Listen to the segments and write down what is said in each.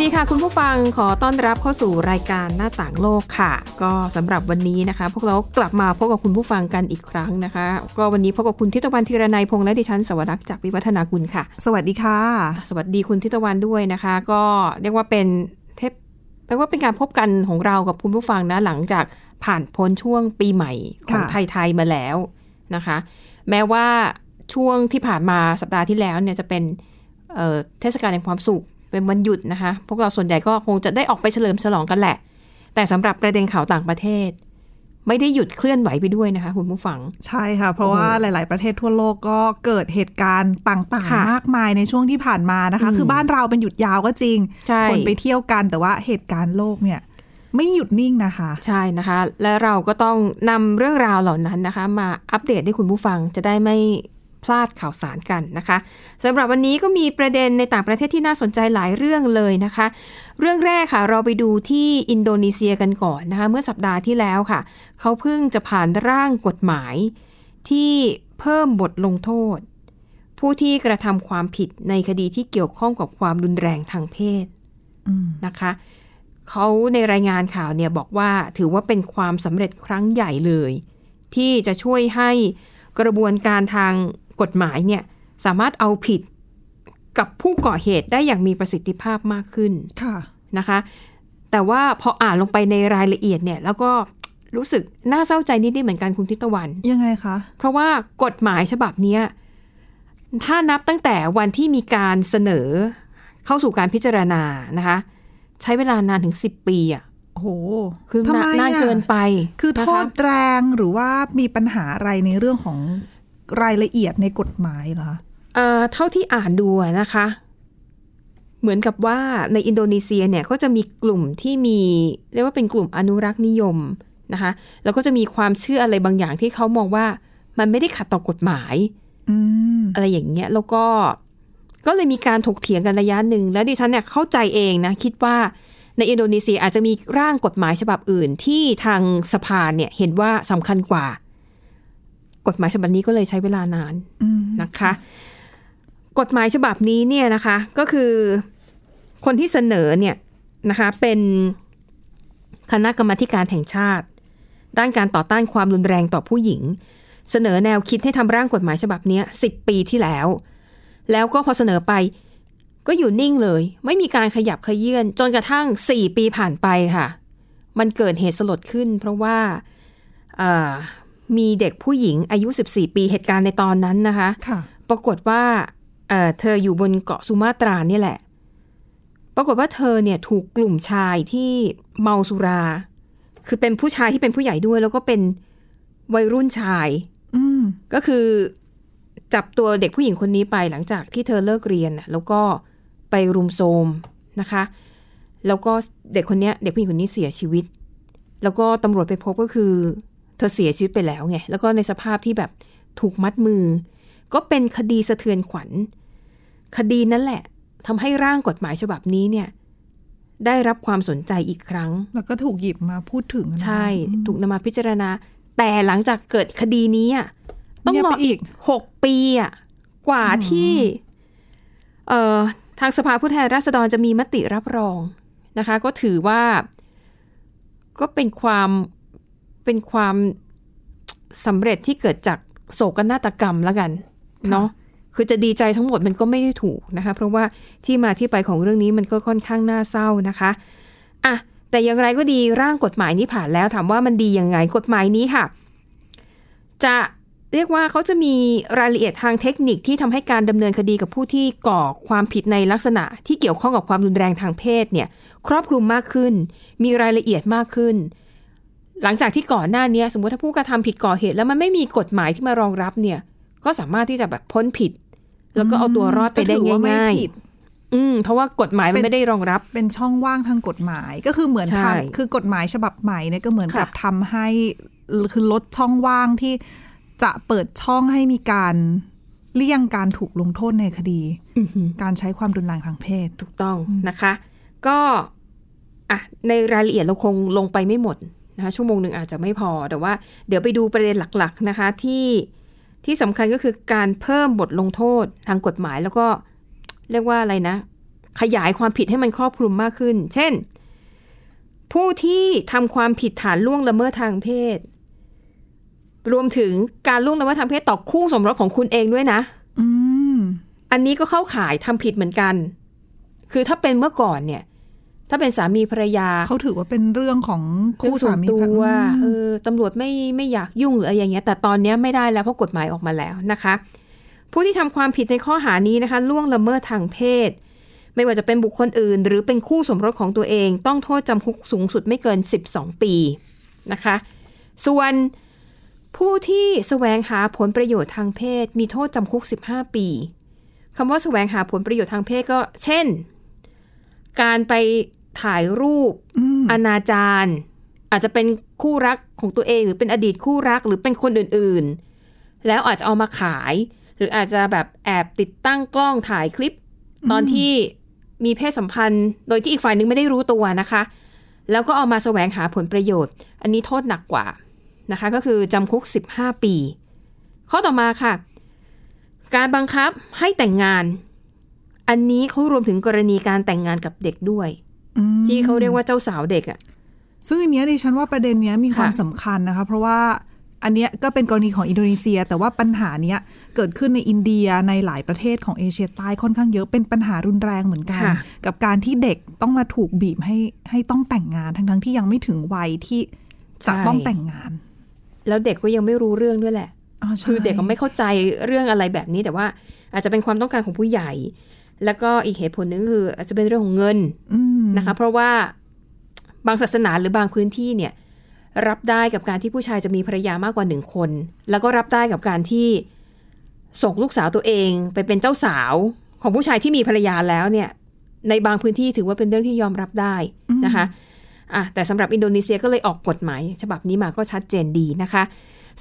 ดีค่ะคุณผู้ฟังขอต้อนรับเข้าสู่รายการหน้าต่างโลกค่ะ ก็สำหรับวันนี้นะคะ พวกเรากลับมาพบกับคุณผู้ฟังกันอีกครั้งนะคะ ก็วันนี้พบกับคุณทิตวันธีรนัยพงษ์และดิฉันสวรักษ์จากวิวัฒนาคุณค่ะ สวัสดีค่ะ สวัสดีคุณทิตวันด้วยนะคะ ก็เรียกว่าเป็นเทปแปลว่าเป็นการพบกันของเรากับคุณผู้ฟังนะหลังจากผ่านพ้นช่วงปีใหม่ของค่ะไทยๆมาแล้วนะคะ แม้ว่าช่วงที่ผ่านมาสัปดาห์ที่แล้วเนี่ยจะเป็นเอ่อเทศกาลแห่งความสุข เป็นวันหยุดนะคะ พวกเราส่วนใหญ่ก็คงจะได้ออกไปเฉลิมฉลองกันแหละ แต่สำหรับประเด็นข่าวต่างประเทศ ไม่ได้หยุดเคลื่อนไหวไปด้วยนะคะ คุณผู้ฟัง ใช่ค่ะ เพราะว่าหลาย ๆ ประเทศทั่วโลกก็เกิดเหตุการณ์ต่างค่ะๆมากมายในช่วงที่ผ่านมานะคะอืมคือบ้านเราเป็นหยุดยาวก็จริงใช่คนไปเที่ยวกันแต่ว่าเหตุการณ์โลกเนี่ยไม่หยุดนิ่งนะคะ ใช่นะคะ และเราก็ต้องนำเรื่องราวเหล่านั้นนะคะ มาอัปเดตให้คุณผู้ฟังจะได้ไม่ พลาดข่าวสารกันนะคะสำหรับวันนี้ก็มีประเด็นในต่างประเทศที่น่าสนใจหลายเรื่องเลยนะคะ เรื่องแรกค่ะ เราไปดูที่อินโดนีเซียกันก่อนนะคะเมื่อสัปดาห์ที่แล้วค่ะ เขาเพิ่งจะผ่านร่างกฎหมาย ที่เพิ่มบทลงโทษ ผู้ที่กระทำความผิดในคดีที่เกี่ยวข้องกับความรุนแรงทางเพศนะคะเขาในรายงานข่าวเนี่ยบอกว่าถือว่าเป็นความสำเร็จครั้งใหญ่เลย ที่จะช่วยให้กระบวนการทาง กฎหมายเนี่ยสามารถเอาผิดกับผู้ก่อเหตุได้อย่างมีประสิทธิภาพมากขึ้นค่ะนะคะ แต่ว่าพออ่านลงไปในรายละเอียดเนี่ย แล้วก็รู้สึกน่าเศร้าใจนิดๆเหมือนกันคุณทิตวัน ยังไงคะ เพราะว่ากฎหมายฉบับเนี้ยถ้านับตั้งแต่วันที่มีการเสนอเข้าสู่การพิจารณานะคะ ใช้เวลานานถึง10ปีอะโอ้โหคือทำไมนานอะเกินไป คือโทนะะษแรงหรือว่ามีปัญหาอะไรในเรื่องของ รายละเอียดในกฎหมายเหรอคะเอ่อเท่าที่อ่านดูอะนะคะ เหมือนกับว่าในอินโดนีเซียเนี่ยก็จะมีกลุ่มที่มีเรียกว่าเป็นกลุ่มอนุรักษ์นิยมนะคะแล้วก็จะมีความเชื่ออะไรบางอย่างที่เขามองว่ามันไม่ได้ขัดต่อกฎหมายอืมอะไรอย่างเงี้ยแล้วก็ก็เลยมีการถกเถียงกันระยะหนึ่ง แล้วดิฉันเนี่ยเข้าใจเองนะ คิดว่าในอินโดนีเซียอาจจะมีร่างกฎหมายฉบับอื่นที่ทางสภาเนี่ยเห็นว่าสำคัญกว่า กฎหมายฉบับนี้ก็เลยใช้เวลานานอืมนะคะ กฎหมายฉบับนี้เนี่ยนะคะ ก็คือคนที่เสนอเนี่ยนะคะเป็นคณะกรรมาธิการแห่งชาติ ด้านการต่อต้านความรุนแรงต่อผู้หญิง เสนอแนวคิดให้ทำร่างกฎหมายฉบับเนี้สิบปีที่แล้ว แล้วก็พอเสนอไปก็อยู่นิ่งเลย ไม่มีการขยับขยื่นจนกระทั่งสี่ปีผ่านไปค่ะ มันเกิดเหตุสลดขึ้น เพราะว่าเอ่อ มีเด็กผู้หญิงอายุ 14 ปีเหตุการณ์ในตอนนั้นนะคะค่ะปรากฏว่าเอ่อเธออยู่บนเกาะสุมาตราเนี่ยแหละ ปรากฏว่าเธอเนี่ยถูกกลุ่มชายที่เมาสุรา คือเป็นผู้ชายที่เป็นผู้ใหญ่ด้วย แล้วก็เป็นวัยรุ่นชายอืมก็คือจับตัวเด็กผู้หญิงคนนี้ไปหลังจากที่เธอเลิกเรียนน่ะแล้วก็ไปรุมโทรมนะคะ แล้วก็เด็กคนเนี้ยเด็กผู้หญิงคนนี้เสียชีวิต แล้วก็ตำรวจไปพบก็คือ เธอเสียชีวิตไปแล้วไง แล้วก็ในสภาพที่แบบถูกมัดมือ ก็เป็นคดีสะเทือนขวัญ คดีนั่นแหละทำให้ร่างกฎหมายฉบับนี้เนี่ย ได้รับความสนใจอีกครั้ง แล้วก็ถูกหยิบมาพูดถึงนะคะใช่อืมถูกนำมาพิจารณา แต่หลังจากเกิดคดีนี้อะต้องเงียบรอไปอีอีกกหกปีอะกว่าที่เอ่อทางสภาผู้แทนราษฎรจะมีมติรับรองนะคะ ก็ถือว่าก็เป็นความ เป็นความสำเร็จที่เกิดจากโศกนาฏกรรมแล้วกันเนาะคือจะดีใจทั้งหมดมันก็ไม่ได้ถูกนะคะ เพราะว่าที่มาที่ไปของเรื่องนี้มันก็ค่อนข้างน่าเศร้านะคะอะแต่อย่างไรก็ดีร่างกฎหมายนี้ผ่านแล้วถามว่ามันดียังไงกฎหมายนี้ค่ะ จะเรียกว่าเขาจะมีรายละเอียดทางเทคนิคที่ทำให้การดำเนินคดีกับผู้ที่ก่อความผิดในลักษณะ ที่เกี่ยวข้องกับความรุนแรงทางเพศเนี่ยครอบคลุมมากขึ้น มีรายละเอียดมากขึ้น หลังจากที่ก่อนหน้านี้สมมติถ้าผู้กระทำผิดก่อเหตุ แล้วมันไม่มีกฎหมายที่มารองรับเนี่ย ก็สามารถที่จะแบบพ้นผิด แล้วก็เอาตัวรอดไปได้ก็ถือว่าไม่ง่ายผิดๆอืม เพราะว่ากฎหมายมันเป็นไม่ได้รองรับ เป็นช่องว่างทางกฎหมายก็คือเหมือนใช่ทำคือกฎหมายฉบับใหม่เนี่ยก็เหมือนกับค่ะทำให้คือลดช่องว่างที่จะเปิดช่องให้มีการเลี่ยงการถูกลงโทษในคดีอือหือการใช้ความรุนแรงทางเพศถูกต้องนะคะ ก็อะในรายละเอียดเราคงลงไปไม่หมด นะคะชั่วโมงหนึ่งอาจจะไม่พอ แต่ว่าเดี๋ยวไปดูประเด็นหลักๆนะคะที่ที่สำคัญก็คือการเพิ่มบทลงโทษทางกฎหมายแล้วก็เรียกว่าอะไรนะ ขยายความผิดให้มันครอบคลุมมากขึ้น เช่น ผู้ที่ทำความผิดฐานล่วงละเมิดทางเพศ รวมถึงการล่วงละเมิดทางเพศต่อคู่สมรสของคุณเองด้วยนะอืมอันนี้ก็เข้าข่ายทำผิดเหมือนกัน คือถ้าเป็นเมื่อก่อนเนี่ย ถ้าเป็นสามีภรรยาเขาถือว่าเป็นเรื่องของคู่คู่ส่วสานมีตัวภรรยาเออตำรวจไม่ไม่อยากยุ่งหรืออะไรอย่างเงี้ย แต่ตอนเนี้ยไม่ได้แล้วเพราะกฎหมายออกมาแล้วนะคะ ผู้ที่ทำความผิดในข้อหานี้นะคะ ล่วงละเมิดทางเพศ ไม่ว่าจะเป็นบุคคลอื่น หรือเป็นคู่สมรสของตัวเอง ต้องโทษจำคุกสูงสุดไม่เกิน 12 ปีนะคะ ส่วนผู้ที่แสวงหาผลประโยชน์ทางเพศ มีโทษจำคุก 15 ปีคำว่าแสวงหาผลประโยชน์ทางเพศก็ เช่น การไป ถ่ายรูปอืมอนาจารอาจจะเป็นคู่รักของตัวเอง หรือเป็นอดีตคู่รักหรือเป็นคนอื่นๆ แล้วอาจจะเอามาขาย หรืออาจจะแบบแอบติดตั้งกล้องถ่ายคลิป ตอนที่มีเพศสัมพันธ์ โดยที่อีกฝ่ายนึงไม่ได้รู้ตัวนะคะ แล้วก็เอามาแสวงหาผลประโยชน์ อันนี้โทษหนักกว่านะคะ ก็คือจำคุก 15 ปี ข้อต่อมาค่ะ การบังคับให้แต่งงาน อันนี้เขารวมถึงกรณีการแต่งงานกับเด็กด้วยอืม ที่เขาเรียกว่าเจ้าสาวเด็กอะซึ่งอันเนี้ยดิฉันว่าประเด็นเนี้ยมีความค่ะสำคัญนะคะ เพราะว่าอันเนี้ยก็เป็นกรณีของอินโดนีเซีย แต่ว่าปัญหาเนี้ยเกิดขึ้นในอินเดียในหลายประเทศของเอเชียใต้ค่อนข้างเยอะเป็นปัญหารุนแรงเหมือนกันค่ะกับการที่เด็กต้องมาถูกบีบให้ให้ต้องแต่งงานทั้งๆที่ยังไม่ถึงวัยที่จะต้องแต่งงาน แล้วเด็กก็ยังไม่รู้เรื่องด้วยแหละอ๋อใช่คือเด็กก็ไม่เข้าใจเรื่องอะไรแบบนี้แต่ว่าอาจจะเป็นความต้องการของผู้ใหญ่ แล้วก็อีกเหตุผลหนึงคือ อาจจะเป็นเรื่องของเงินอืมนะคะ เพราะว่าบางศาสนาหรือบางพื้นที่เนี่ย รับได้กับการที่ผู้ชายจะมีภรรยามากกว่าหนึ่งคน แล้วก็รับได้กับการที่ส่งลูกสาวตัวเองไปเป็นเจ้าสาวของผู้ชายที่มีภรรยาแล้วเนี่ย ในบางพื้นที่ถือว่าเป็นเรื่องที่ยอมรับได้นะคะอะแต่สำหรับอินโดนีเซียก็เลยออกกฎหมาย ฉบับนี้มาก็ชัดเจนดีนะคะ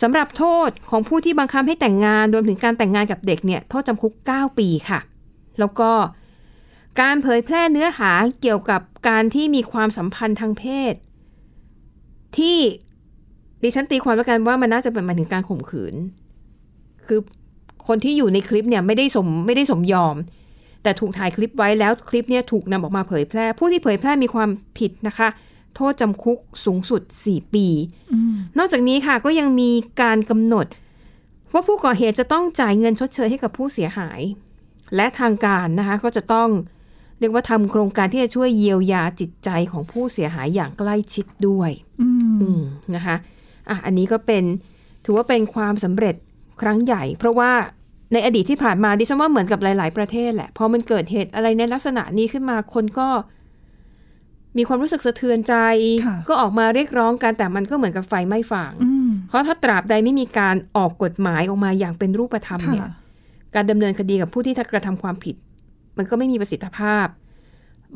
สำหรับโทษของผู้ที่บังคับให้แต่งงานรวมถึงการแต่งงานกับเด็กเนี่ย โทษจำคุก 9 ปีค่ะ แล้วก็การเผยแพร่เนื้อหาเกี่ยวกับการที่มีความสัมพันธ์ทางเพศ ที่ดิฉันตีความแล้วกันว่ามันน่าจะเป็นหมายถึงการข่มขืน คือคนที่อยู่ในคลิปเนี่ยไม่ได้สมไม่ได้สมยอม แต่ถูกถ่ายคลิปไว้แล้วคลิปเนี่ยถูกนำออกมาเผยแพร่ ผู้ที่เผยแพร่มีความผิดนะคะ โทษจำคุกสูงสุด 4 ปีนอกจากนี้ค่ะก็ยังมีการกำหนด ว่าผู้ก่อเหตุจะต้องจ่ายเงินชดเชยให้กับผู้เสียหาย และทางการนะคะก็จะต้องเรียกว่าทำโครงการที่จะช่วยเยียวยาจิตใจของผู้เสียหายอย่างใกล้ชิดด้วยอืมอืมนะคะอะอันนี้ก็เป็นถือว่าเป็นความสำเร็จครั้งใหญ่ เพราะว่าในอดีตที่ผ่านมาดิฉันว่าเหมือนกับหลาย ๆ ประเทศแหละพอมันเกิดเหตุอะไรในลักษณะนี้ขึ้นมาคนก็มีความรู้สึกสะเทือนใจค่ะก็ออกมาเรียกร้องกันแต่มันก็เหมือนกับไฟไม่ฟางอืมเพราะถ้าตราบใดไม่มีการออกกฎหมายออกมาอย่างเป็นรูปธรรมเนี่ยค่ะ การดำเนินคดีกับผู้ที่กระทำความผิด มันก็ไม่มีประสิทธิภาพ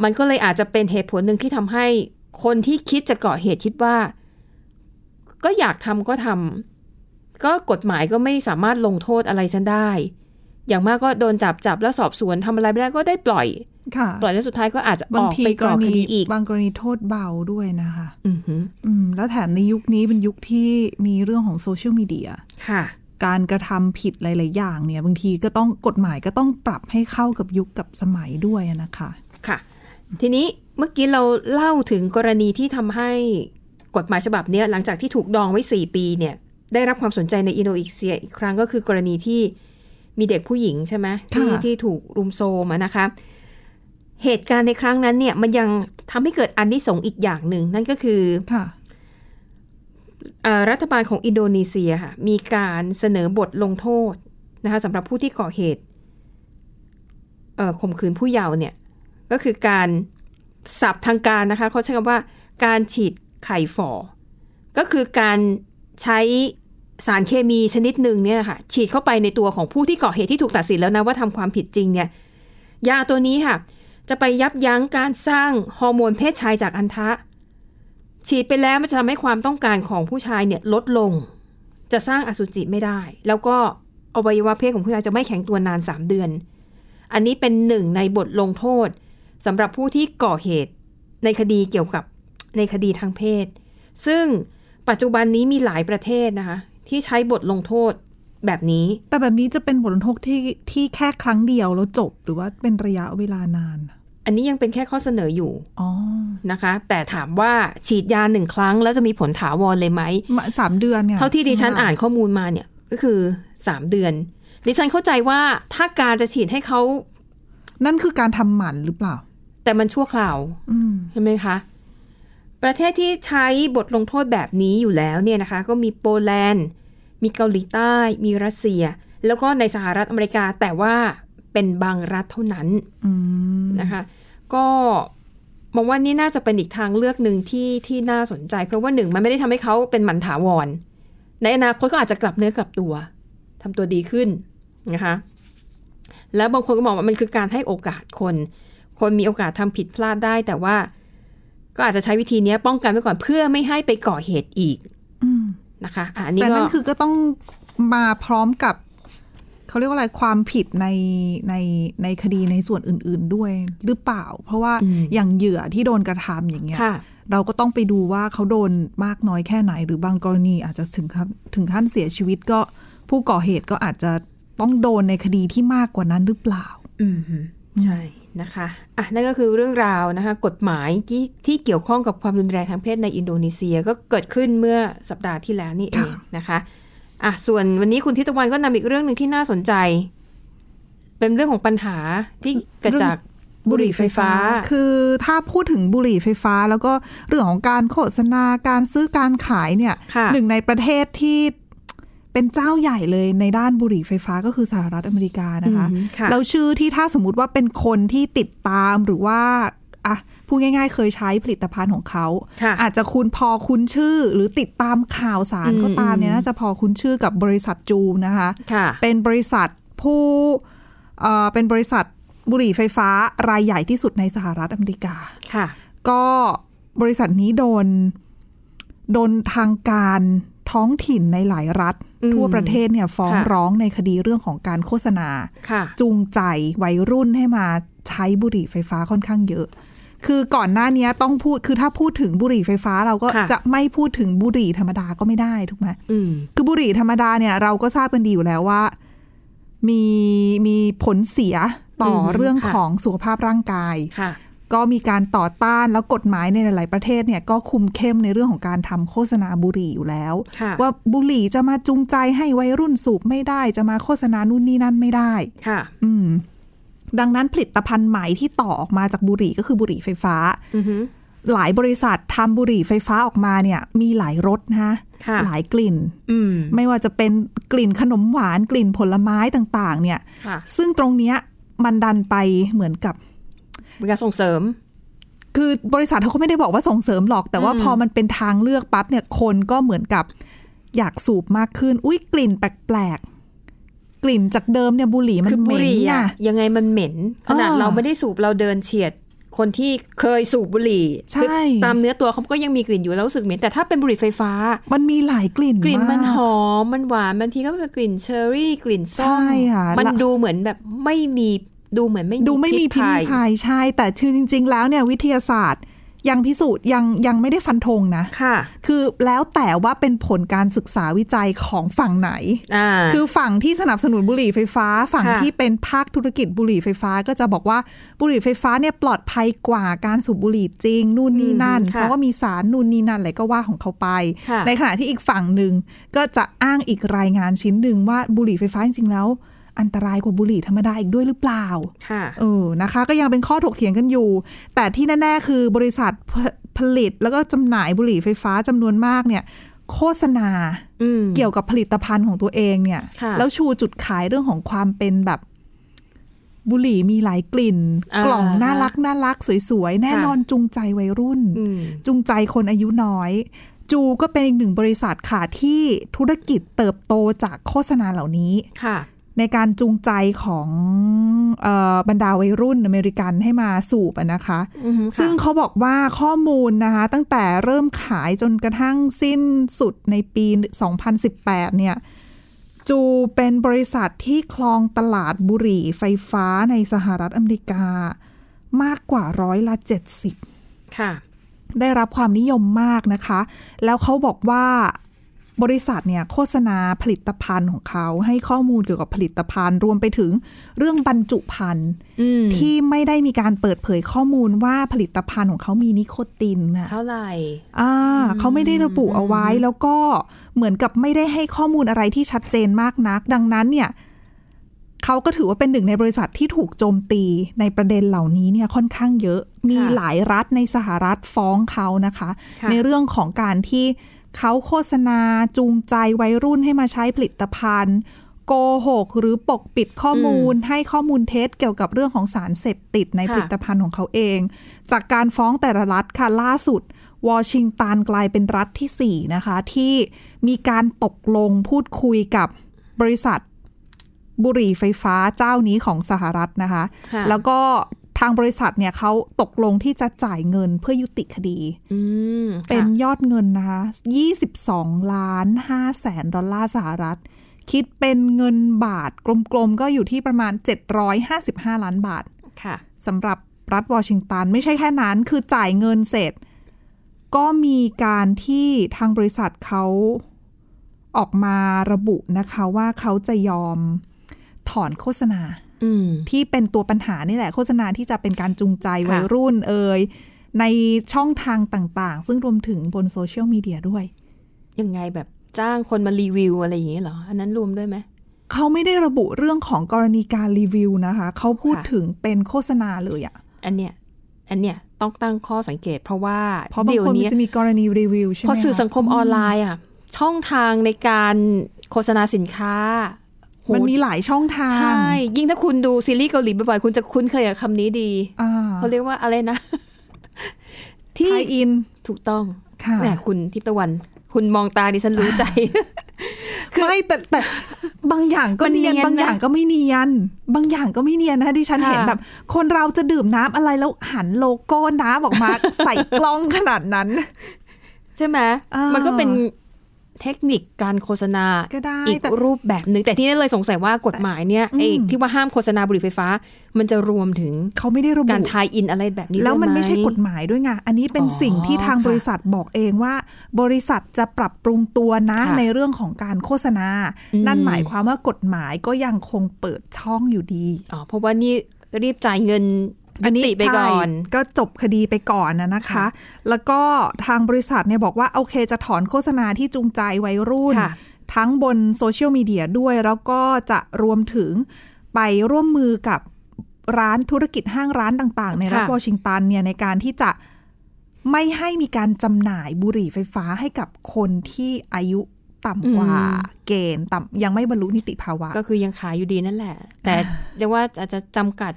มันก็เลยอาจจะเป็นเหตุผลหนึ่งที่ทำให้คนที่คิดจะก่อเหตุคิดว่า ก็อยากทำก็ทำก็กฎหมายก็ไม่สามารถลงโทษอะไรฉันได้ อย่างมากก็โดนจับจับแล้วสอบสวนทำอะไรไม่ได้ก็ได้ปล่อยค่ะปล่อยแล้วสุดท้ายก็อาจจะอบางอกทีไปกก่รอคณีดีอีก บางกรณีโทษเบาด้วยนะคะอือหืออืมแล้วแถมในยุคนี้เป็นยุคที่มีเรื่องของโซเชียลมีเดียค่ะ การกระทำผิดหลาย ๆ อย่างเนี่ยบางทีก็ต้องกฎหมายก็ต้องปรับให้เข้ากับยุคกับสมัยด้วยอะนะคะค่ะ ทีนี้เมื่อกี้เราเล่าถึงกรณีที่ทำให้กฎหมายฉบับเนี้ยหลังจากที่ถูกดองไว้ 4 ปีเนี่ยได้รับความสนใจในอินโดนีเซียอีกครั้งก็คือกรณีที่มีเด็กผู้หญิงใช่ไหมที่ค่ะที่ถูกรุมโซมอะนะคะเหตุการณ์ในครั้งนั้นเนี่ยมันยังทำให้เกิดอันที่สงส์อีกอย่างหนึ่งนั่นก็คือค่ะเอ่อ รัฐบาลของอินโดนีเซียค่ะมีการเสนอบทลงโทษนะคะสำหรับผู้ที่ก่อเหตุข่มขืนผู้เยาว์เนี่ยก็คือการสับทางการนะคะเขาใช้คำว่าการฉีดไข่ฝ่อ ก็คือการใช้สารเคมีชนิดหนึ่งเนี่ยนะคะฉีดเข้าไปในตัวของผู้ที่ก่อเหตุที่ถูกตัดสินแล้วนะว่าทำความผิดจริงเนี่ยยาตัวนี้ค่ะจะไปยับยั้งการสร้างฮอร์โมนเพศชายจากอันทะ ฉีดไปแล้วมันจะทำให้ความต้องการของผู้ชายเนี่ยลดลง จะสร้างอสุจิไม่ได้ แล้วก็อวัยวะเพศของผู้ชายจะไม่แข็งตัวนาน 3 เดือน อันนี้เป็นหนึ่งในบทลงโทษสำหรับผู้ที่ก่อเหตุในคดีเกี่ยวกับในคดีทางเพศ ซึ่งปัจจุบันนี้มีหลายประเทศนะคะ ที่ใช้บทลงโทษแบบนี้ แต่แบบนี้จะเป็นบทลงโทษที่ที่แค่ครั้งเดียวแล้วจบหรือว่าเป็นระยะเวลานาน อันนี้ยังเป็นแค่ข้อเสนออยู่อ๋อนะคะ แต่ถามว่าฉีดยาหนึ่งครั้ง แล้วจะมีผลถาวรเลยไหมมาสามเดือนเนี่ยเท่าที่ดิฉันอ่านข้อมูลมาเนี่ย ก็คือสามเดือน ดิฉันเข้าใจว่าถ้าการจะฉีดให้เขา นั่นคือการทำหมันหรือเปล่า แต่มันชั่วคราวอืมใช่ไหมคะ ประเทศที่ใช้บทลงโทษแบบนี้อยู่แล้วเนี่ยนะคะ ก็มีโปแลนด์ มีเกาหลีใต้ มีรัสเซีย แล้วก็ในสหรัฐอเมริกาแต่ว่า เป็นบางรัฐเท่านั้นอืมนะคะก็มองว่านี่น่าจะเป็นอีกทางเลือกหนึ่งที่ที่น่าสนใจ เพราะว่าหนึ่งมันไม่ได้ทำให้เขาเป็นหมันถาวร ในอนาคตก็อาจจะกลับเนื้อกลับตัวทำตัวดีขึ้นนะคะแล้วบางคนก็มองว่ามันคือการให้โอกาสคน คนมีโอกาสทำผิดพลาดได้ แต่ว่าก็อาจจะใช้วิธีเนี้ยป้องกันไว้ก่อนเพื่อไม่ให้ไปก่อเหตุอีกอืมนะคะอะอันนี้แต่ก็นั่นคือก็ต้องมาพร้อมกับ เขาเรียกว่าอะไรความผิดในในในคดีในส่วนอื่น ๆด้วยหรือเปล่า เพราะว่าอย่างเหยื่อที่โดนกระทำอย่างเงี้ยค่ะเราก็ต้องไปดูว่าเขาโดนมากน้อยแค่ไหน หรือบางกรณีอาจจะถึงขั้นถึงขั้นเสียชีวิตก็ผู้ก่อเหตุก็อาจจะต้องโดนในคดีที่มากกว่านั้นหรือเปล่า อืมฮึใช่นะคะอะนั่นก็คือเรื่องราวนะคะกฎหมายที่ที่เกี่ยวข้องกับความรุนแรงทางเพศในอินโดนีเซียก็เกิดขึ้นเมื่อสัปดาห์ที่แล้วนี่เองนะคะ อะส่วนวันนี้คุณทิตวันก็นำอีกเรื่องหนึ่งที่น่าสนใจ เป็นเรื่องของปัญหาที่เกิดจากบุหรี่ไฟฟ้า คือถ้าพูดถึงบุหรี่ไฟฟ้า แล้วก็เรื่องของการโฆษณาการซื้อการขายเนี่ยค่ะหนึ่งในประเทศที่เป็นเจ้าใหญ่เลยในด้านบุหรี่ไฟฟ้าก็คือสหรัฐอเมริกานะคะอืมค่ะแล้วชื่อที่ถ้าสมมุติว่าเป็นคนที่ติดตามหรือว่าอะ พูดง่าย ๆ เคยใช้ผลิตภัณฑ์ของเขาค่ะอาจจะคุณพอคุ้นชื่อหรือติดตามข่าวสารอืมก็ตามเนี่ยอืมน่าจะพอคุ้นชื่อกับบริษัทจูมนะคะค่ะเป็นบริษัทผู้เอ่อเป็นบริษัทบุหรี่ไฟฟ้ารายใหญ่ที่สุดในสหรัฐอเมริกาค่ะ ก็บริษัทนี้โดนโดนทางการท้องถิ่นในหลายรัฐอืมทั่วประเทศเนี่ยฟ้องค่ะร้องในคดีเรื่องของการโฆษณาค่ะจูงใจวัยรุ่นให้มาใช้บุหรี่ไฟฟ้าค่อนข้างเยอะ คือก่อนหน้านี้ต้องพูดคือถ้าพูดถึงบุหรี่ไฟฟ้าเราก็ค่ะจะไม่พูดถึงบุหรี่ธรรมดาก็ไม่ได้ถูกไหมอืมคือบุหรี่ธรรมดาเนี่ยเราก็ทราบกันดีอยู่แล้วว่า มีมีผลเสียต่อออฮึเรื่องค่ะของสุขภาพร่างกายค่ะก็มีการต่อต้านแล้วกฎหมายในหลาย ๆ ประเทศเนี่ยก็คุมเข้มในเรื่องของการทำโฆษณาบุหรี่อยู่แล้วค่ะว่าบุหรี่จะมาจูงใจให้วัยรุ่นสูบไม่ได้ จะมาโฆษณานู่นนี่นั่นไม่ได้ ค่ะ อืม ดังนั้นผลิตภัณฑ์ใหม่ที่ต่อออกมาจากบุหรี่ก็คือบุหรี่ไฟฟ้าอือฮึหลายบริษัททำบุหรี่ไฟฟ้าออกมาเนี่ย มีหลายรสนะคะค่ะหลายกลิ่นอืมไม่ว่าจะเป็นกลิ่นขนมหวานกลิ่นผลไม้ต่าง ๆ เนี่ยค่ะซึ่งตรงเนี้ยมันดันไปเหมือนกับเป็นการส่งเสริม คือบริษัทเขาก็ไม่ได้บอกว่าส่งเสริมหรอก แต่ว่าอืมพอมันเป็นทางเลือกปั๊บเนี่ยคนก็เหมือนกับอยากสูบมากขึ้น อุ้ยกลิ่นแปลกๆ กลิ่นจากเดิมเนี่ยบุหรี่มันคือเหบุม็หนรี่น่ะอะยังไงมันเหม็น ขนาดอ่าเราไม่ได้สูบเราเดินเฉียดคนที่เคยสูบบุหรี่ใช่คือตามเนื้อตัวเขาก็ยังมีกลิ่นอยู่แล้วรู้สึกเหม็นแต่ถ้าเป็นบุหรี่ไฟฟ้า มันมีหลายกลิ่นกลิ่นมันากหอมมันหวานบางทีก็เป็นกลิ่นเชอร์รี่กลิ่นส้มใช่ค่ะมันแล้วดูเหมือนแบบไม่มีดูเหมือนไม่มีดูไม่มีพิษภัมีภัยใช่ แต่คือจริง ๆ แล้วเนี่ยวิทยาศาสตร์ ยังพิสูจน์ยังยังไม่ได้ฟันธงนะค่ะ คือแล้วแต่ว่าเป็นผลการศึกษาวิจัยของฝั่งไหนอ่าคือฝั่งที่สนับสนุนบุหรี่ไฟฟ้า ฝั่งค่ะที่เป็นภาคธุรกิจบุหรี่ไฟฟ้า ก็จะบอกว่าบุหรี่ไฟฟ้าเนี่ยปลอดภัยกว่าการสูบบุหรี่จริง นู่นนี่นั่นอืมค่ะเพราะว่ามีสารนู่นนี่นั่นอะไรก็ว่าของเขาไปค่ะในขณะที่อีกฝั่งหนึ่งก็จะอ้างอีกรายงานชิ้นหนึ่งว่าบุหรี่ไฟฟ้าจริงๆแล้ว อันตรายกว่าบุหรี่ธรรมดาอีกด้วยหรือเปล่า ค่ะเออนะคะ ก็ยังเป็นข้อถกเถียงกันอยู่ แต่ที่แน่ ๆ คือบริษัทผผลิตแล้วก็จำหน่ายบุหรี่ไฟฟ้าจำนวนมากเนี่ยโฆษณาอืมเกี่ยวกับผลิตภัณฑ์ของตัวเองเนี่ยค่ะแล้วชูจุดขายเรื่องของความเป็นแบบบุหรี่มีหลายกลิ่นอ่ากล่องน่ารักน่ารักสวยๆ แน่นอนจูงใจวัยรุ่นอืมจูงใจคนอายุน้อย จูก็เป็นอีกหนึ่งบริษัทค่ะที่ธุรกิจเติบโตจากโฆษณาเหล่านี้ค่ะ ในการจูงใจของเออบรรดาวัยรุ่นอเมริกันให้มาสูบอะนะคะอือฮึค่ะซึ่งเขาบอกว่าข้อมูลนะคะ ตั้งแต่เริ่มขายจนกระทั่งสิ้นสุดในปี 2018 เนี่ย จูเป็นบริษัทที่คลองตลาดบุหรี่ไฟฟ้าในสหรัฐอเมริกามากกว่าร้อยละ 70 ค่ะ ได้รับความนิยมมากนะคะ แล้วเขาบอกว่า บริษัทเนี่ยโฆษณาผลิตภัณฑ์ของเขาให้ข้อมูลเกี่ยวกับผลิตภัณฑ์ รวมไปถึงเรื่องบรรจุภัณฑ์อืมที่ไม่ได้มีการเปิดเผยข้อมูลว่าผลิตภัณฑ์ของเขามีนิโคตินน่ะเท่าไหร่อ่าเขาไม่ได้ระบุเอาไว้แล้วก็เหมือนกับไม่ได้ให้ข้อมูลอะไรที่ชัดเจนมากนัก ดังนั้นเนี่ยเขาก็ถือว่าเป็นหนึ่งในบริษัทที่ถูกโจมตีในประเด็นเหล่านี้เนี่ยค่อนข้างเยอะ มีหลายรัฐในสหรัฐฟ้องเขานะคะค่ะในเรื่องของการที่ เขาโฆษณาจูงใจวัยรุ่นให้มาใช้ผลิตภัณฑ์ โกหกหรือปกปิดข้อมูล ให้ข้อมูลเท็จเกี่ยวกับเรื่องของสารเสพติดในค่ะผลิตภัณฑ์ของเขาเอง จากการฟ้องแต่ละรัฐค่ะล่าสุด วอชิงตันกลายเป็นรัฐที่ 4 นะคะ ที่มีการตกลงพูดคุยกับบริษัทบุหรี่ไฟฟ้าเจ้านี้ของสหรัฐนะคะค่ะแล้วก็ ทางบริษัทเนี่ยเขาตกลงที่จะจ่ายเงินเพื่อยุติคดีอืมเป็นค่ะยอดเงินนะคะ22 ล้าน5แสนดอลลาร์สหรัฐ คิดเป็นเงินบาทกลมๆ ก็อยู่ที่ประมาณ 755 ล้านบาทค่ะสำหรับรัฐวอชิงตัน ไม่ใช่แค่นั้น คือจ่ายเงินเสร็จ ก็มีการที่ทางบริษัทเขาออกมาระบุนะคะว่าเขาจะยอมถอนโฆษณาอืม ที่เป็นตัวปัญหานี่แหละ โฆษณาที่จะเป็นการจูงใจค่ะวัยรุ่นเอ่ยในช่องทางต่าง ๆ ซึ่งรวมถึงบนโซเชียลมีเดียด้วย ยังไงแบบจ้างคนมารีวิวอะไรอย่างนี้เหรอ อันนั้นรวมด้วยไหมเขาไม่ได้ระบุเรื่องของกรณีการรีวิวนะคะ เขาพูดค่ะถึงเป็นโฆษณาเลยอะอันเนี้ยอันเนี้ยต้องตั้งข้อสังเกตเพราะว่าเพราะบางเดี๋ยวคนมันนี้จะมีกรณีรีวิวใช่ไหมพอสื่อคะสังคมออนไลน์อะช่องทางในการโฆษณาสินค้าโห มันมีหลายช่องทาง ใช่ ยิ่งถ้าคุณดูซีรีส์เกาหลีบ่อยๆ คุณจะคุ้นเคยกับคำนี้ดีอ่าเขาเรียกว่าอะไรนะ ที่ไทยอินถูกต้องค่ะแหมคุณทิพย์ตะวัน คุณมองตาดิฉันรู้ใจไม่แต่แต่บางอย่างก็มันเนียนเนียนนะบางอย่างก็ไม่เนียน บางอย่างก็ไม่เนียนนะที่ฉันค่ะเห็นแบบ คนเราจะดื่มน้ำอะไรแล้วหันโลโก้น้ำออกมาใส่กล้องขนาดนั้น ใช่ไหมอ่ามัมันก็เป็น เทคนิคการโฆษณาก็ได้อีกแต่รูปแบบหนึ่งแต่ที่นี่เลยสงสัยว่ากฎหมายเนี่ยอืมไอ้ที่ว่าห้ามโฆษณาบุหรี่ไฟฟ้า มันจะรวมถึงเขาไม่ได้ระบุการทายอินอะไรแบบนี้แล้วมันด้วยหไม่ใช่กฎหมายด้วยไงอันนี้เป็นอ๋อสิ่งที่ทางค่ะบริษัทบอกเองว่า บริษัทจะปรับปรุงตัวนะค่ะในเรื่องของการโฆษณาอืมนั่นหมายความว่ากฎหมายก็ยังคงเปิดช่องอยู่ดีอ๋อเพราะว่านี่รีบจ่ายเงิน ยุติไปก่อนใช่ก็จบคดีไปก่อนนะนะคะค่ะแล้วก็ทางบริษัทเนี่ยบอกว่าโอเคจะถอนโฆษณาที่จูงใจวัยรุ่นค่ะทั้งบนโซเชียลมีเดียด้วยแล้วก็จะรวมถึงไปร่วมมือกับร้านธุรกิจห้างร้านต่างๆ ในรัฐค่ะวอชิงตันเนี่ยในการที่จะไม่ให้มีการจำหน่ายบุหรี่ไฟฟ้าให้กับคนที่อายุต่ำกว่าเกณฑ์ต่ำยังไม่บรรลุนิติภาวะ ก็คือยังขายอยู่ดีนั่นแหละ แต่เรียกว่าอาจจะจำกัด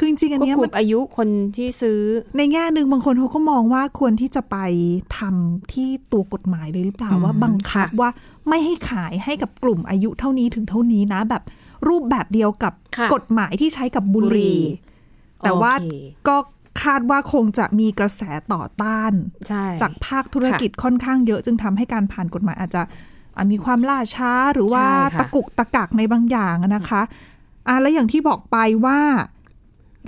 คือจริงๆอันควบเนี้ยคุมันมอายุคนที่ซื้อ ในแง่หนึ่งบางคนเขาก็มองว่าควรที่จะไปทำที่ตัวกฎหมายเลยหรือเปล่าอืมว่าบังคับค่ะว่าไม่ให้ขายให้กับกลุ่มอายุเท่านี้ถึงเท่านี้นะ แบบรูปแบบเดียวกับค่ะกฎหมายที่ใช้กับบุหบุหรี่รี่ แต่ว่าโอเคก็คาดว่าคงจะมีกระแสต่อต้านใช่จากภาคธุรกิจค่อนข้างเยอะจึงทำให้การผ่านกฎหมายอาจจะอะมีความล่าช้าหรือว่าใช่ค่ะตะกุกตะกักในบางอย่างอะนะคะอะและอย่างที่บอกไปว่า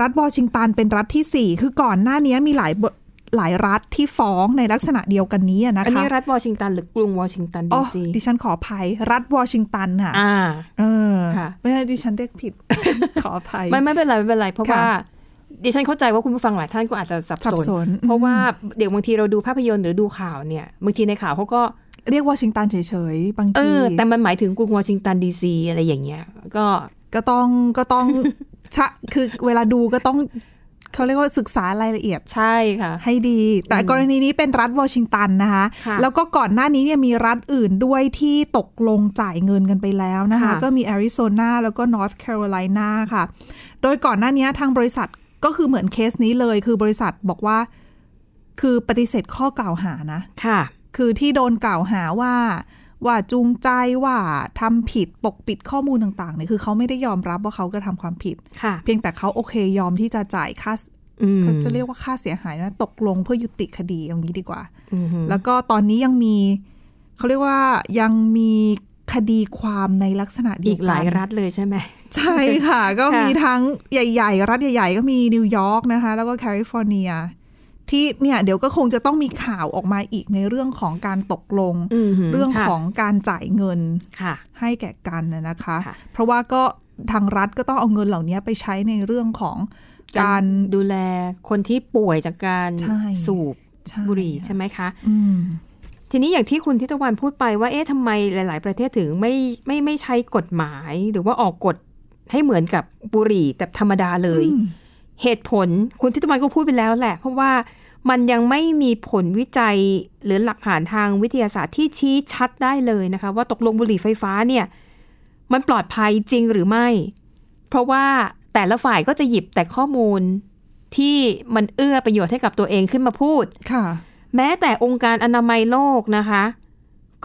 รัฐวอชิงตันเป็นรัฐที่สี่คือก่อนหน้านี้มีหลายบหลายรัฐที่ฟ้องในลักษณะเดียวกันนี้อะนะอันคะนี้รัฐวอชิงตันหรือกรุงวอชิงตันอ๋ดีอซีดิฉันขออภัย รัฐวอชิงตันค่ะอ่าเออค่ะไม่ใช่ดิฉันเรียกผิด ขออภัย ไม่ไม่เป็นไรไม่เป็นไร เพราะค่ะว่าดิฉันเข้าใจว่าคุณผู้ฟังหลายท่านก็อาจจะสับสับสนสน เพราะว่าเดี๋ยวบางทีเราดูภาพยนตร์หรือดูข่าวเนี่ยบางทีในข่าวเขาก็เรียกวอชิงตันเฉยๆบางเอทีอแต่มันหมายถึงกรุงวอชิงตันดีซีอะไรอย่างเงี้ย ก็ก็ต้องก็ต้อง ชะคือเวลาดูก็ต้องเขาเรียกว่าศึกษารายละเอียดใช่ค่ะ ให้ดี แต่กรณีนี้เป็นรัฐวอชิงตันนะคะค่ะแล้วก็ก่อนหน้านี้เนี่ยมีรัฐอื่นด้วยที่ตกลงจ่ายเงินกันไปแล้วนะคะค่ะก็มีแอริโซนาแล้วก็นอร์ทแคโรไลนาค่ะ โดยก่อนหน้านี้ทางบริษัทก็คือเหมือนเคสนี้เลยคือบริษัทบอกว่า คือปฏิเสธข้อกล่าวหานะ ค่ะ คือที่โดนกล่าวหาว่า ว่าจูงใจว่าทำผิดปกปิดข้อมูลต่างๆเนี่ยคือเขาไม่ได้ยอมรับว่าเขากระทำความผิดค่ะเพียงแต่เขาโอเคยอมที่จะจ่ายค่าอืมเขาจะเรียกว่าค่าเสียหายนะตกลงเพื่อยุติคดีอย่างนี้ดีกว่าอืมแล้วก็ตอนนี้ยังมีเขาเรียกว่ายังมีคดีความในลักษณะเดีอียวกกันหลายรัฐเลยใช่ไหม ใช่ค่ะ ก็ค่ะมีทั้งใหญ่ ๆ รัฐใหญ่ ๆ ก็มีนิวยอร์กนะคะ แล้วก็แคลิฟอร์เนีย ที่เนี่ยเดี๋ยวก็คงจะต้องมีข่าวออกมาอีกในเรื่องของการตกลงอืมหืเรื่องค่ะของการจ่ายเงินค่ะให้แก่กันน่ะนะคะค่ะเพราะว่าก็ทางรัฐก็ต้องเอาเงินเหล่านี้ไปใช้ในเรื่องของการดูแลคนที่ป่วยจากการใช่สูบใช่บุหรี่ใช่ไหมคะอืมทีนี้อย่างที่คุณทิตวันพูดไปว่าเอ๊ะทำไมหลาย ๆ ประเทศถึงไม่ไม่ไม่ใช้กฎหมาย หรือว่าออกกฎให้เหมือนกับบุหรี่แต่ธรรมดาเลยอืมเหตุผลคุณทิตวันก็พูดไปแล้วแหละ เพราะว่า มันยังไม่มีผลวิจัยหรือหลักฐานทางวิทยาศาสตร์ที่ชี้ชัดได้เลยนะคะ ว่าตกลงบุหรี่ไฟฟ้าเนี่ยมันปลอดภัยจริงหรือไม่ เพราะว่าแต่ละฝ่ายก็จะหยิบแต่ข้อมูลที่มันเอื้อประโยชน์ให้กับตัวเองขึ้นมาพูด ค่ะ แม้แต่องค์การอนามัยโลกนะคะ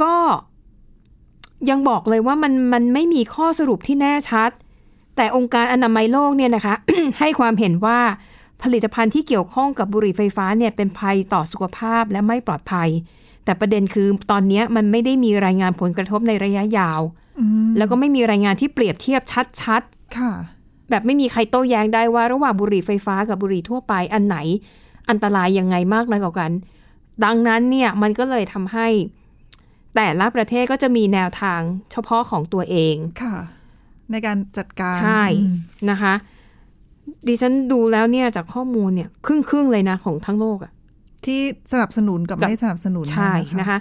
ก็ยังบอกเลยว่ามันมันไม่มีข้อสรุปที่แน่ชัด แต่องค์การอนามัยโลกเนี่ยนะคะ ให้ความเห็นว่า ผลิตภัณฑ์ที่เกี่ยวข้องกับบุหรี่ไฟฟ้าเนี่ยเป็นภัยต่อสุขภาพและไม่ปลอดภัย แต่ประเด็นคือตอนเนี้ยมันไม่ได้มีรายงานผลกระทบในระยะยาวอืมแล้วก็ไม่มีรายงานที่เปรียบเทียบชัดๆค่ะ แบบไม่มีใครโต้แย้งได้ว่าระหว่างบุหรี่ไฟฟ้ากับบุหรี่ทั่วไปอันไหน อันตรายยังไงมากน้อยกว่ากัน ดังนั้นเนี่ยมันก็เลยทำให้ แต่ละประเทศก็จะมีแนวทางเฉพาะของตัวเองค่ะ ในการจัดการใช่อืมนะคะ ดิฉันดูแล้วเนี่ยจากข้อมูลเนี่ยครึ่งครึ่งๆเลยนะของทั้งโลกอะที่สนับสนุนกับกับไม่สนับสนุนใช่นะคะ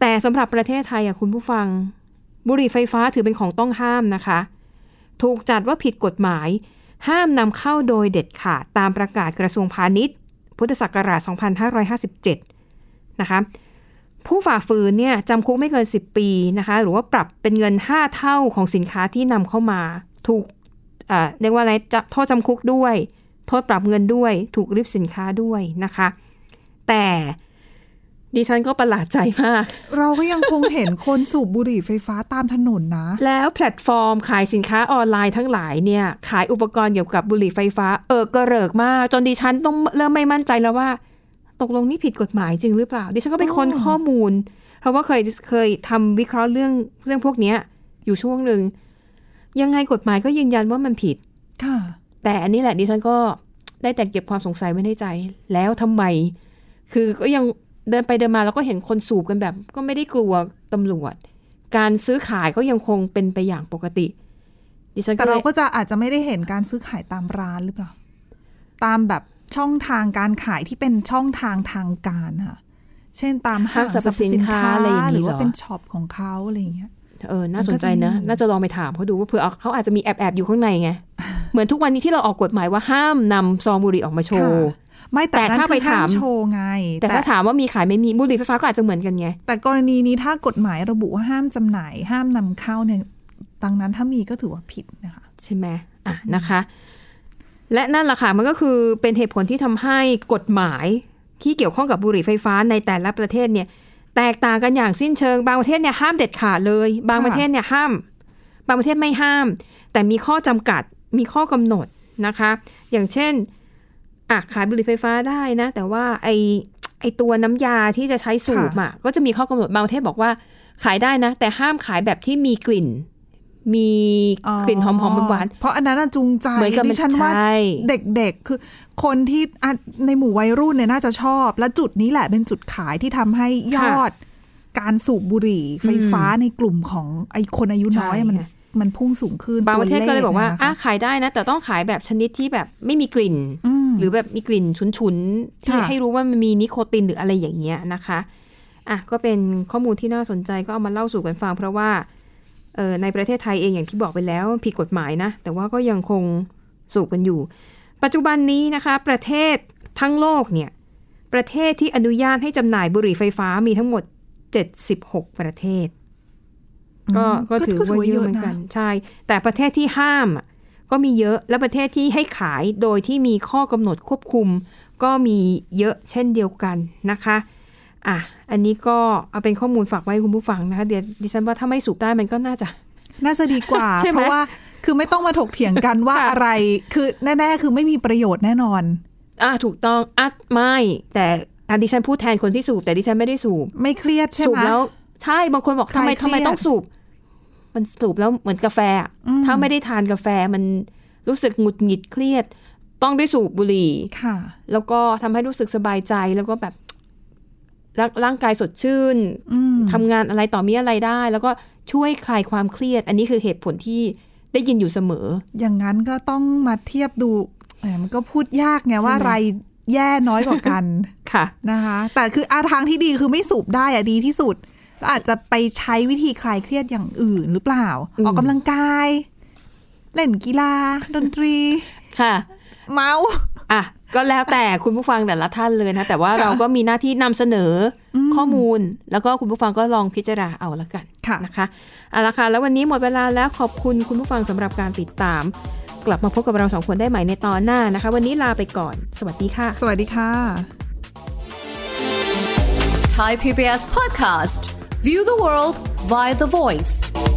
แต่สำหรับประเทศไทยอะคุณผู้ฟัง บุหรี่ไฟฟ้าถือเป็นของต้องห้ามนะคะ ถูกจัดว่าผิดกฎหมาย ห้ามนำเข้าโดยเด็ดขาดตามประกาศกระทรวงพาณิชย์ พุทธศักราช 2557 นะคะผู้ฝ่าฝืนเนี่ยจำคุกไม่เกิน 10 ปีนะคะ หรือว่าปรับเป็นเงิน 5 เท่าของสินค้าที่นำเข้ามา ถูก เอ่อเรียกว่าอะไรจะโทษจำคุกด้วย โทษปรับเงินด้วย ถูกริบสินค้าด้วยนะคะ แต่ดิฉันก็ประหลาดใจมาก เราก็ยังคงเห็นคนสูบบุหรี่ไฟฟ้าตามถนนนะ แล้วแพลตฟอร์มขายสินค้าออนไลน์ทั้งหลายเนี่ย ขายอุปกรณ์เกี่ยวกับบุหรี่ไฟฟ้า เออกระเริกมาก จนดิฉันต้องเริ่มไม่มั่นใจแล้วว่า ตกลงนี่ผิดกฎหมายจริงหรือเปล่า ดิฉันก็ไปค้นอ๋อข้อมูล เพราะว่าเคยเคยทำวิเคราะห์เรื่องเรื่องพวกเนี้ยอยู่ช่วงหนึ่ง ยังไงกฎหมายก็ยืนยันว่ามันผิด ค่ะ แต่อันนี้แหละดิฉันก็ได้แต่เก็บความสงสัยไว้ในใจ แล้วทำไม คือก็ยังเดินไปเดินมาแล้วก็เห็นคนสูบกันแบบ ก็ไม่ได้กลัวตำรวจ การซื้อขายก็ยังคงเป็นไปอย่างปกติดิฉันแต่ก็เลเรายก็จะอาจจะไม่ได้เห็นการซื้อขายตามร้านหรือเปล่า ตามแบบช่องทางการขายที่เป็นช่องทางทางการค่ะ เช่นตามห้างสรรพสินค้าอะไรอย่างหรืนี้อเหรว่าอเป็นช็อปของเขาอะไรอย่างเงี้ย เออน่าสนใจนะมันก็จะมีน่าจะลองไปถามเขาดูว่าเผื่อเขาอาจจะมีแอบแอบๆอยู่ข้างในไง เหมือนทุกวันนี้ที่เราออกกฎหมายว่าห้ามนำซองบุหรี่ออกมาโชว์ค่ะไม่แต่แต่นั่นถ้าคือไปห้าถามมโชว์ไง แต่ถ้าถามว่ามีขายไม่มีบุหรี่ไฟฟ้าก็อาจจะเหมือนกันไง แต่กรณีนี้ถ้ากฎหมายระบุว่าห้ามจำหน่าย ห้ามนำเข้าเนี่ยดังนั้นถ้ามีก็ถือว่าผิดนะคะ ใช่ไหมอะนะคะ และนั่นแหละค่ะมันก็คือเป็นเหตุผลที่ทำให้กฎหมายที่เกี่ยวข้องกับบุหรี่ไฟฟ้าในแต่ละประเทศเนี่ย แตกต่างกันอย่างสิ้นเชิง บางประเทศเนี่ยห้ามเด็ดขาดเลย บางประเทศเนี่ยห้าม บางประเทศไม่ห้าม แต่มีข้อจำกัดมีข้อกำหนดนะคะ อย่างเช่นอะขายบุหรี่ไฟฟ้าได้นะ แต่ว่าไอไอตัวน้ำยาที่จะใช้สูบอะก็จะมีข้อกำหนดบางประเทศบอกว่าขายได้นะ แต่ห้ามขายแบบที่มีกลิ่น มีกลิ่นหอมๆหวานๆเพราะอันนั้นน่ะจูงใจเหมือนกับดิฉันว่าใช่เด็กๆ คือคนที่อะในหมู่วัยรุ่นเนี่ยน่าจะชอบ และจุดนี้แหละเป็นจุดขายที่ทำให้ยอด การสูบบุหรี่ไฟฟ้าในกลุ่มของไอคนอายุน้อยใช่มันค่ะมันพุ่งสูงขึ้น บางประเทศก็เลยบอกว่าตัอะขขายได้นะ แต่ต้องขายแบบชนิดที่แบบไม่มีกลิ่นอืมหรือแบบมีกลิ่นฉุนๆ ที่ค่ะให้รู้ว่ามันมีนิโคตินหรืออะไรอย่างเงี้ยนะคะ อะก็เป็นข้อมูลที่น่าสนใจก็เอามาเล่าสู่กันฟังเพราะว่าเออ ในประเทศไทยเองอย่างที่บอกไปแล้วผิดกฎหมายนะ แต่ว่าก็ยังคงสูบกันอยู่ ปัจจุบันนี้นะคะ ประเทศทั้งโลกเนี่ย ประเทศที่อนุญาตให้จำหน่ายบุหรี่ไฟฟ้ามีทั้งหมด 76 ประเทศ ก็อืมก็ถือว่าเยอะเหมือนกันใช่ แต่ประเทศที่ห้ามอะก็มีเยอะและประเทศที่ให้ขายโดยที่มีข้อกำหนดควบคุม ก็มีเยอะเช่นเดียวกันนะคะ อะอันนี้ก็เอาเป็นข้อมูลฝากไว้คุณผู้ฟังนะคะเดี๋ยวดิฉันว่าถ้าไม่สูบได้มันก็น่าจะ น่าจะดีกว่าใช่ไหมเพราะว่าคือไม่ต้องมาถกเถียงกันว่าค่ะอะไร คือแน่ ๆ คือไม่มีประโยชน์แน่นอน อะถูกต้องอะไม่แต่อันดิฉันพูดแทนคนที่สูบ แต่ดิฉันไม่ได้สูบ ไม่เครียดใช่สูบไหมแล้ว ใช่บางคนบอกคลาทำยไมเครียดทำไมต้องสูบ มันสูบแล้วเหมือนกาแฟอะถ้าไม่ได้ทานกาแฟมันรู้สึกหงุดหงิดเครียด ต้องได้สูบบุหรี่ค่ะ แล้วก็ทำให้รู้สึกสบายใจแล้วก็แบบ ร่างร่างกายสดชื่นอืมทำงานอะไรต่อมีอะไรได้ แล้วก็ช่วยคลายความเครียด อันนี้คือเหตุผลที่ได้ยินอยู่เสมอ อย่างนั้นก็ต้องมาเทียบดูแหมมันก็พูดยากไงว่าใช่ไหมอะไรแย่น้อยกว่ากันค่ะนะคะ แต่คืออาทางที่ดีคือไม่สูบได้อะดีที่สุดแล้วอาจจะไปใช้วิธีคลายเครียดอย่างอื่นหรือเปล่าอืมออกกำลังกาย เล่นกีฬา ดนตรีค่ะ เมาส์อะ ก็แล้วแต่คุณผู้ฟังแต่ละท่านเลยนะ แต่ว่าค่ะเราก็มีหน้าที่นำเสนออมข้อมูล แล้วก็คุณผู้ฟังก็ลองพิจารณาเอาละกันค่ะนะคะเอาละค่ะแล้ววันนี้หมดเวลาแล้วขอบคุณคุณผู้ฟังสำหรับการติดตาม กลับมาพบกับเราสองคนได้ใหม่ในตอนหน้านะคะ วันนี้ลาไปก่อน สวัสดีค่ะ สวัสดีค่ะ Thai PBS podcast. View the world via the voice.